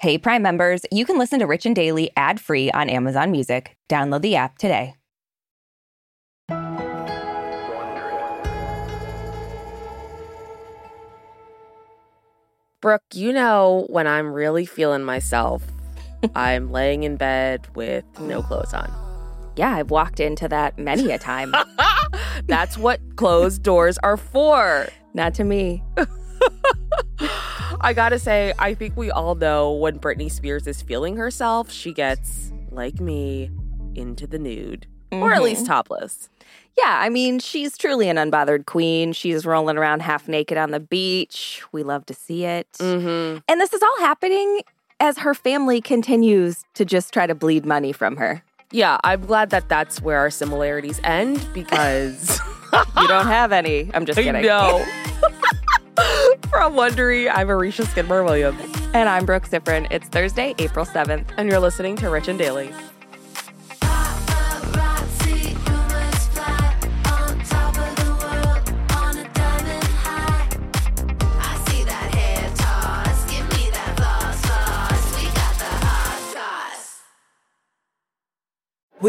Hey, Prime members, you can listen to Rich and Daily ad free on Amazon Music. Download the app today. Brooke, you know when I'm really feeling myself, I'm laying in bed with no clothes on. Yeah, I've walked into that many a time. That's what closed doors are for. Not to me. I gotta say, I think we all know when Britney Spears is feeling herself, she gets, like me, into the nude, mm-hmm. or at least mm-hmm. topless. Yeah, I mean, she's truly an unbothered queen. She's rolling around half naked on the beach. We love to see it. Mm-hmm. And this is all happening as her family continues to just try to bleed money from her. Yeah, I'm glad that that's where our similarities end because you don't have any. I'm just kidding. No. From Wondery, I'm Aricia Skidmore Williams. And I'm Brooke Siffrinn. It's Thursday, April 7th. And you're listening to Rich and Daily.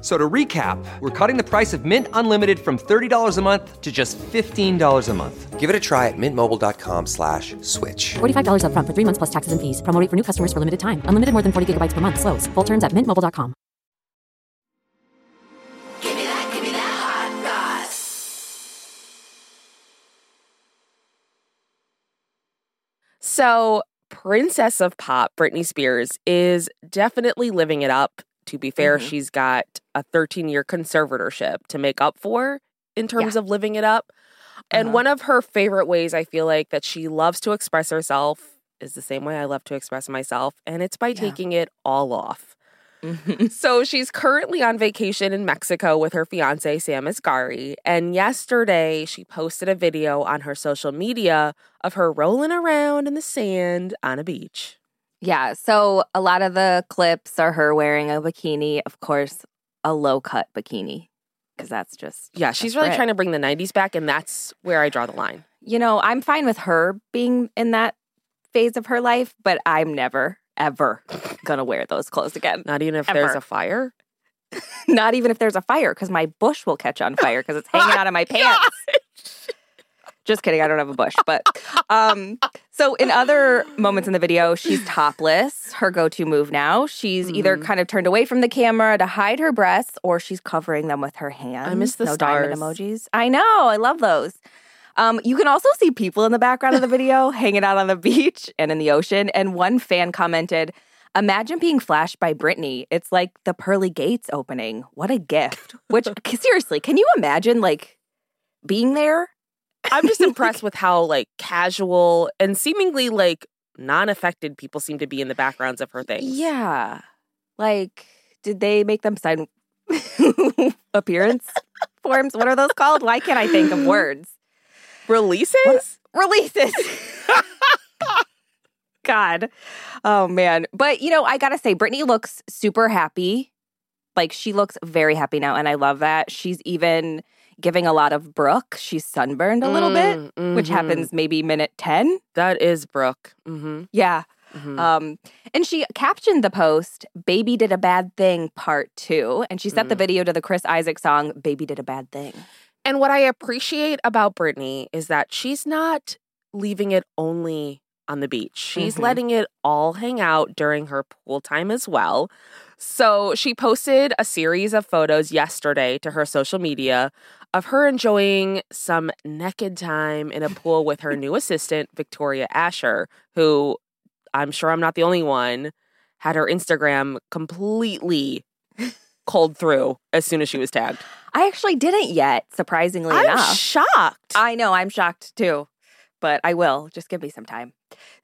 So to recap, we're cutting the price of Mint Unlimited from $30 a month to just $15 a month. Give it a try at mintmobile.com slash switch. $45 up front for three months plus taxes and fees. Promo for new customers for limited time. Unlimited more than 40 gigabytes per month. Slows. Full terms at mintmobile.com. Give me that, give me that hot So Princess of Pop, Britney Spears, is definitely living it up to be fair, mm-hmm. she's got a 13 year conservatorship to make up for in terms yeah. of living it up. And uh-huh. one of her favorite ways I feel like that she loves to express herself is the same way I love to express myself, and it's by yeah. taking it all off. Mm-hmm. So she's currently on vacation in Mexico with her fiance, Sam Asghari. And yesterday, she posted a video on her social media of her rolling around in the sand on a beach. Yeah. So a lot of the clips are her wearing a bikini, of course, a low cut bikini, because that's just. Yeah, she's really trying to bring the 90s back, and that's where I draw the line. You know, I'm fine with her being in that phase of her life, but I'm never, ever gonna wear those clothes again. Not even if ever. there's a fire? Not even if there's a fire, because my bush will catch on fire because it's hanging out of my pants. Just kidding. I don't have a bush. But um, so in other moments in the video, she's topless. Her go-to move now. She's mm-hmm. either kind of turned away from the camera to hide her breasts, or she's covering them with her hands. I miss the no stars emojis. I know. I love those. Um, you can also see people in the background of the video hanging out on the beach and in the ocean. And one fan commented, Imagine being flashed by Britney. It's like the pearly gates opening. What a gift. Which, seriously, can you imagine like being there I'm just impressed with how like casual and seemingly like non-affected people seem to be in the backgrounds of her things. Yeah. Like, did they make them sign appearance forms? What are those called? Why can't I think of words? Releases? What? Releases. God. Oh man. But you know, I gotta say, Britney looks super happy. Like she looks very happy now, and I love that. She's even giving a lot of Brooke. She's sunburned a little bit, Mm, which happens maybe minute 10. That is Brooke. Mm-hmm. Yeah. Mhm. Um, and she captioned the post, Baby Did a Bad Thing, Part Two. And she set the Mm. video to the Chris Isaak song, Baby Did a Bad Thing. And what I appreciate about Britney is that she's not leaving it only on the beach. She's Mhm. letting it all hang out during her pool time as well. So she posted a series of photos yesterday to her social media of her enjoying some naked time in a pool with her new assistant, Victoria Asher, who I'm sure I'm not the only one, had her Instagram completely cold through as soon as she was tagged. I actually didn't yet, surprisingly I'm enough. shocked. I know, I'm shocked too, but I will. Just give me some time.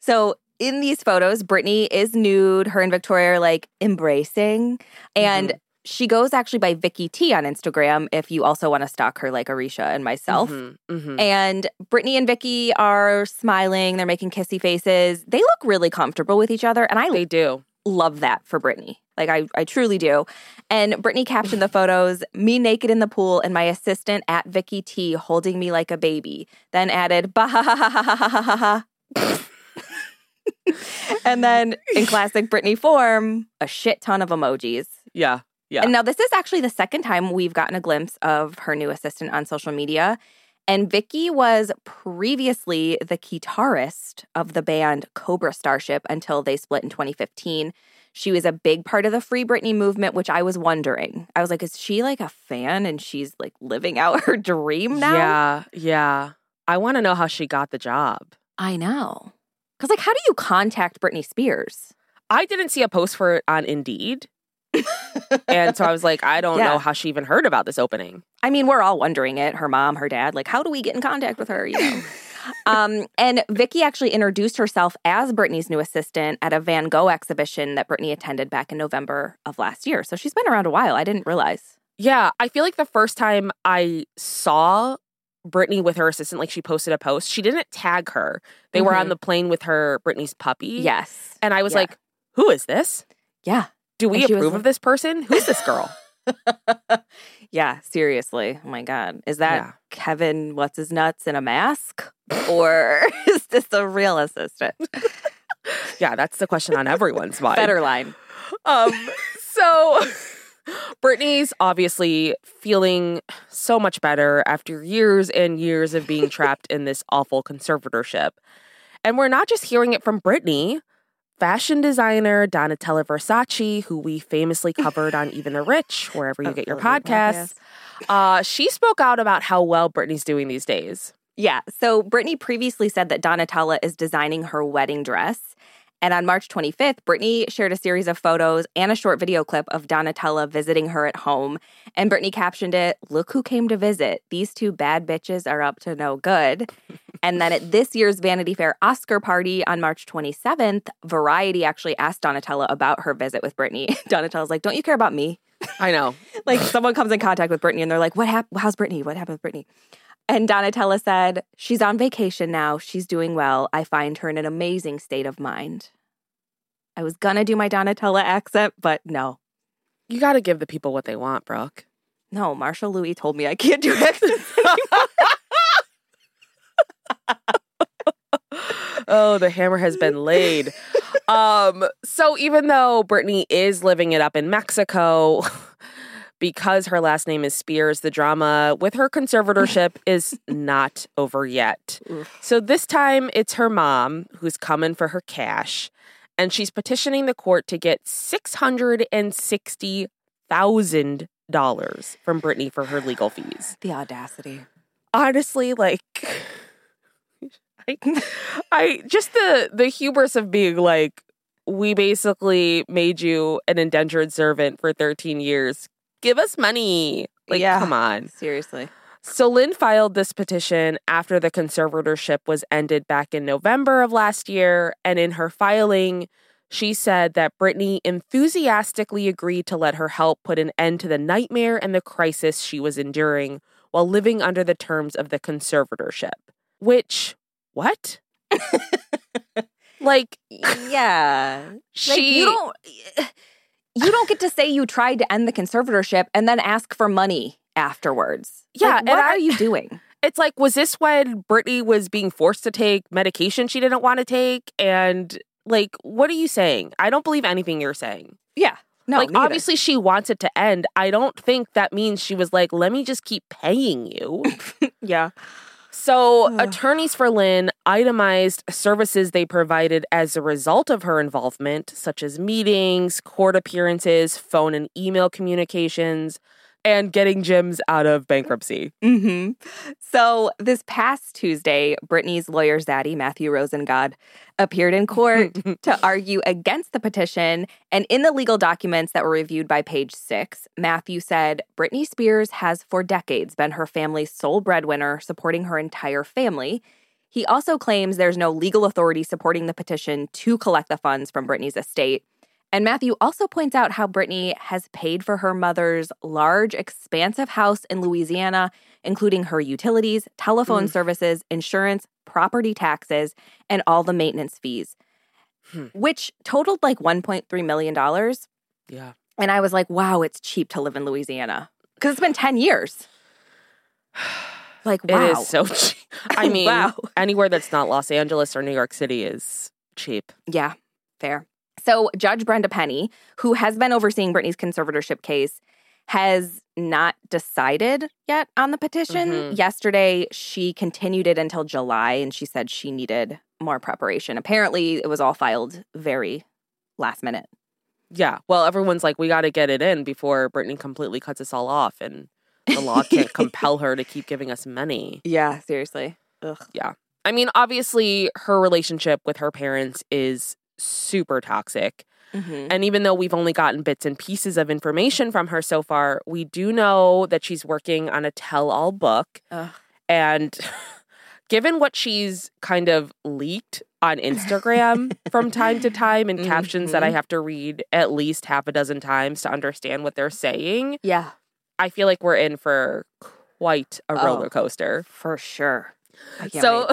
So, in these photos, Britney is nude. Her and Victoria are like embracing. And mm-hmm. she goes actually by Vicky T on Instagram if you also want to stalk her, like Aricia and myself. Mm-hmm. Mm-hmm. And Britney and Vicky are smiling. They're making kissy faces. They look really comfortable with each other. And I they do. love that for Britney. Like, I, I truly do. And Britney captioned the photos me naked in the pool and my assistant at Vicky T holding me like a baby, then added, bah ha ha ha ha ha ha ha. and then in classic Britney form, a shit ton of emojis. Yeah. Yeah. And now this is actually the second time we've gotten a glimpse of her new assistant on social media. And Vicky was previously the guitarist of the band Cobra Starship until they split in 2015. She was a big part of the Free Britney movement, which I was wondering. I was like, is she like a fan and she's like living out her dream now? Yeah. Yeah. I want to know how she got the job. I know. Because, like, how do you contact Britney Spears? I didn't see a post for it on Indeed. and so I was like, I don't Yeah. know how she even heard about this opening. I mean, we're all wondering it. Her mom, her dad, like, how do we get in contact with her? You know. um, and Vicky actually introduced herself as Britney's new assistant at a Van Gogh exhibition that Britney attended back in November of last year. So she's been around a while. I didn't realize. Yeah. I feel like the first time I saw Britney with her assistant, like she posted a post, she didn't tag her. They were on Mhm. the plane with her, Britney's puppy. Yes. And I was Yeah. like, who is this? Yeah. Do we she was approve of this person? Who's this girl? yeah, seriously. Oh my God. Is that Yeah. Kevin, what's his nuts in a mask? Or is this a real assistant? yeah, that's the question on everyone's mind. Better line. Um, so Britney's obviously feeling so much better after years and years of being trapped in this awful conservatorship. And we're not just hearing it from Britney. Fashion designer Donatella Versace, who we famously covered on Even the Rich, wherever you Oh, get your podcasts, uh, she spoke out about how well Britney's doing these days. Yeah. So Britney previously said that Donatella is designing her wedding dress. And on March 25th, Britney shared a series of photos and a short video clip of Donatella visiting her at home. And Britney captioned it, Look who came to visit. These two bad bitches are up to no good. and then at this year's Vanity Fair Oscar party on March 27th, Variety actually asked Donatella about her visit with Britney. Donatella's like, Don't you care about me? I know. like someone comes in contact with Britney and they're like, "What happened? How's Britney? What happened with Britney?" And Donatella said, "She's on vacation now. She's doing well. I find her in an amazing state of mind." I was gonna do my Donatella accent, but no, You got to give the people what they want, Brooke. no. Marshall Louis told me I can't do accents oh, the hammer has been laid. Um, so even though Britney is living it up in Mexico, because her last name is Spears, the drama with her conservatorship is not over yet. So this time it's her mom who's coming for her cash, and she's petitioning the court to get six hundred and sixty thousand dollars from Britney for her legal fees the audacity. honestly like I, I just the the hubris of being like we basically made you an indentured servant for 13 years give us money like Yeah. come on Seriously. so Lynne filed this petition after the conservatorship was ended back in November of last year and in her filing she said that Britney enthusiastically agreed to let her help put an end to the nightmare and the crisis she was enduring while living under the terms of the conservatorship. Which, what? like, Yeah. Like, she. you don't. You don't get to say you tried to end the conservatorship and then ask for money afterwards. Yeah, Like, what I- are you doing? It's like, was this when Britney was being forced to take medication she didn't want to take? And like, what are you saying? I don't believe anything you're saying. Yeah. No, like, neither. obviously, she wants it to end. I don't think that means she was like, let me just keep paying you. Yeah. So, attorneys for Lynne itemized services they provided as a result of her involvement, such as meetings, court appearances, phone and email communications, and getting gyms out of bankruptcy. hmm So this past Tuesday, Britney's lawyer Zaddy Mathew Rosengart appeared in court to argue against the petition. And in the legal documents that were reviewed by Page Six, Matthew said Britney Spears has for decades been her family's sole breadwinner, supporting her entire family. He also claims there's no legal authority supporting the petition to collect the funds from Britney's estate. And Mathew also points out how Britney has paid for her mother's large, expansive house in Louisiana, including her utilities, telephone services, insurance, property taxes, and all the maintenance fees, Hmm. which totaled like $1.3 million. Yeah. And I was like, wow, it's cheap to live in Louisiana because it's been 10 years. Like, wow. It is so cheap. I mean, Wow. anywhere that's not Los Angeles or New York City is cheap. Yeah, fair. So, Judge Brenda Penny, who has been overseeing Britney's conservatorship case, has not decided yet on the petition. Mhm. Yesterday, she continued it until July and she said she needed more preparation. Apparently, it was all filed very last minute. Yeah. Well, everyone's like, we got to get it in before Britney completely cuts us all off and the law can't compel her to keep giving us money. Yeah, seriously. Ugh. Yeah. I mean, obviously, her relationship with her parents is super toxic. Mhm. And even though we've only gotten bits and pieces of information from her so far, we do know that she's working on a tell all book. Ugh. And given what she's kind of leaked on Instagram from time to time in captions that I Mhm. have to read at least half a dozen times to understand what they're saying, Yeah, I feel like we're in for quite a Oh. roller coaster. for sure. So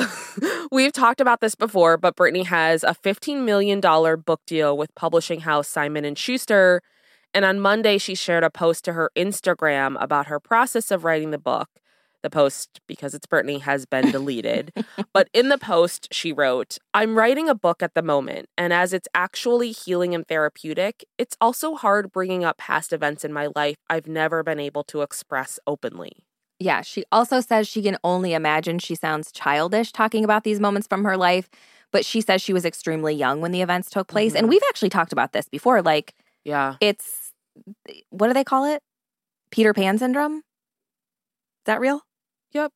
we've talked about this before, but Britney has a $15 million book deal with publishing house Simon and Schuster. And on Monday, she shared a post to her Instagram about her process of writing the book. The post, because it's Britney, has been deleted. but in the post, she wrote, I'm writing a book at the moment, and as it's actually healing and therapeutic, it's also hard bringing up past events in my life I've never been able to express openly. Yeah, she also says she can only imagine she sounds childish talking about these moments from her life, but she says she was extremely young when the events took place. And Mhm. we've actually talked about this before. Like, Yeah. it's what do they call it? Peter Pan syndrome? Is that real? Yep.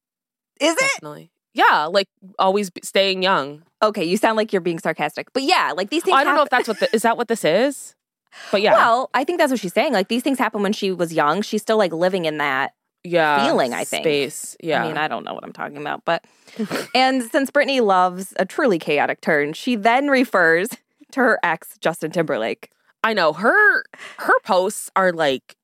Is it? Yeah, like always staying young. Okay, you sound like you're being sarcastic. But yeah, like these things I don't know if that's what the, is that what this is? But yeah, Well, I think that's what she's saying. Like these things happen when she was young. She's still like living in that yeah, feeling, I think. space. Yeah, I mean, I don't know what I'm talking about, but and since Britney loves a truly chaotic turn, she then refers to her ex Justin Timberlake. I know her. Her posts are like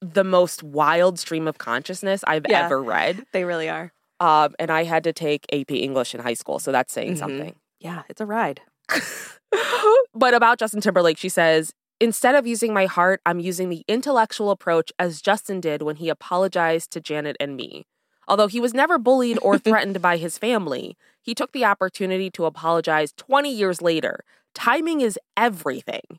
the most wild stream of consciousness I've Yeah. ever read. They really are. Um, and I had to take AP English in high school, so that's saying Mhm. something. Yeah, it's a ride. but about Justin Timberlake, she says, Instead of using my heart, I'm using the intellectual approach as Justin did when he apologized to Janet and me. Although he was never bullied or threatened by his family, he took the opportunity to apologize 20 years later. Timing is everything.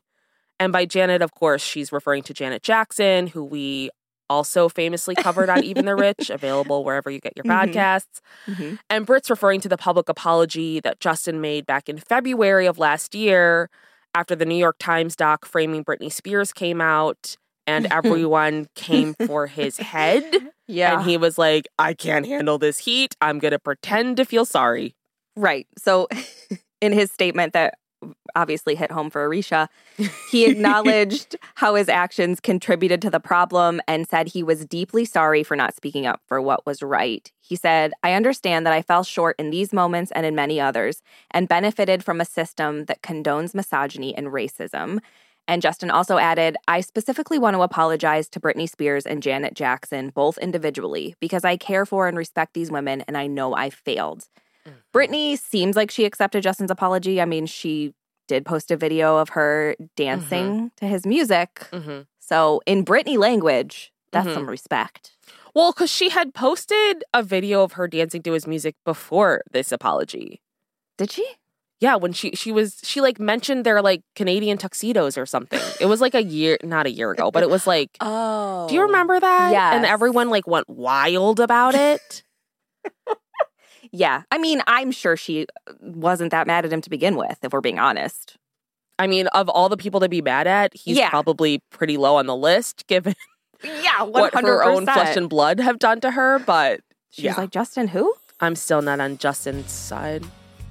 And by Janet, of course, she's referring to Janet Jackson, who we also famously covered on Even the Rich, available wherever you get your Mhm. podcasts. Mhm. And Britt's referring to the public apology that Justin made back in February of last year after the New York Times doc Framing Britney Spears came out and everyone came for his head. Yeah. And he was like, I can't handle this heat. I'm going to pretend to feel sorry. Right. So, in his statement that obviously hit home for Aricia, he acknowledged how his actions contributed to the problem and said he was deeply sorry for not speaking up for what was right. He said, I understand that I fell short in these moments and in many others and benefited from a system that condones misogyny and racism. And Justin also added, I specifically want to apologize to Britney Spears and Janet Jackson, both individually, because I care for and respect these women and I know I failed. Mm-hmm. Britney seems like she accepted Justin's apology. I mean, she did post a video of her dancing to his music. hmm So, in Britney language, that's Mhm. some respect. Well, because she had posted a video of her dancing to his music before this apology. Did she? Yeah, when she she was she like mentioned their like Canadian tuxedos or something. It was like a year, not a year ago, but it was like. Oh. Do you remember that? Yeah, And everyone like went wild about it. Yeah. I mean, I'm sure she wasn't that mad at him to begin with, if we're being honest. I mean, of all the people to be mad at, he's Yeah. probably pretty low on the list given Yeah, what her own flesh and blood have done to her. But She's yeah. like, Justin, who? I'm still not on Justin's side.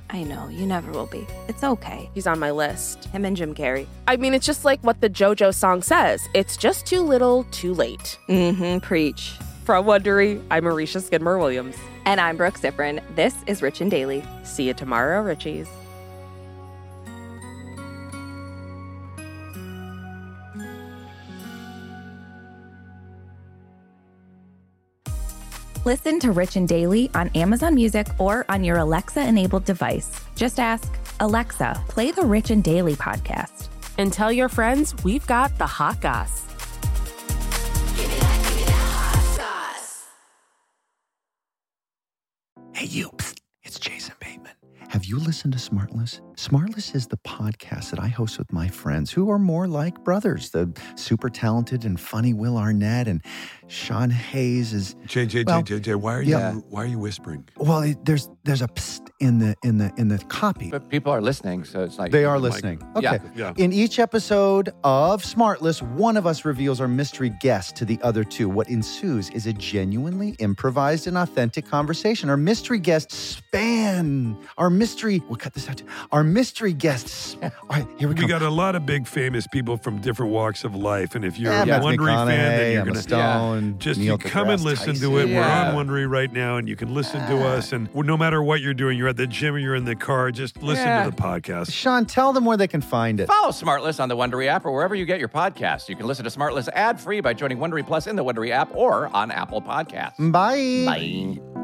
I know, you never will be. It's okay. He's on my list. Him and Jim Carrey. I mean, it's just like what the JoJo song says. It's just too little, too late. Mm-hmm. Preach. From Wondery, I'm Aricia Skidmore Williams. And I'm Brooke Siffrinn. This is Rich and Daily. See you tomorrow, Richies. Listen to Rich and Daily on Amazon Music or on your Alexa enabled device. Just ask, Alexa, play the Rich and Daily podcast. And tell your friends we've got the hot goss. Hey, you. Psst, it's Jason Bateman. Have you listened to Smartless? Smartless is the podcast that I host with my friends who are more like brothers. The super talented and funny Will Arnett and Sean Hayes is. JJ, well, JJ, why are yeah. you why are you whispering? Well, it, there's there's a psst in the in the in the copy. But people are listening, so it's like They are Like- okay. Yeah. Okay. In each episode of Smartless, one of us reveals our mystery guest to the other two. What ensues is a genuinely improvised and authentic conversation. Our mystery guests span our mystery. We'll cut this out. Too. Our mystery guests. All right, here we go. We got a lot of big famous people from different walks of life, and if you're Yeah, a Matthew Wondery fan, then you're Emma gonna Stone, just Neil you come and deGrasse listen to it. Yeah. We're on Wondery right now, and you can listen to us. And no matter what you're doing, you're at the gym or you're in the car, just listen Yeah. to the podcast. Sean, tell them where they can find it. Follow Smartless on the Wondery app or wherever you get your podcasts. You can listen to Smartless ad free by joining Wondery Plus in the Wondery app or on Apple Podcasts. Bye. Bye.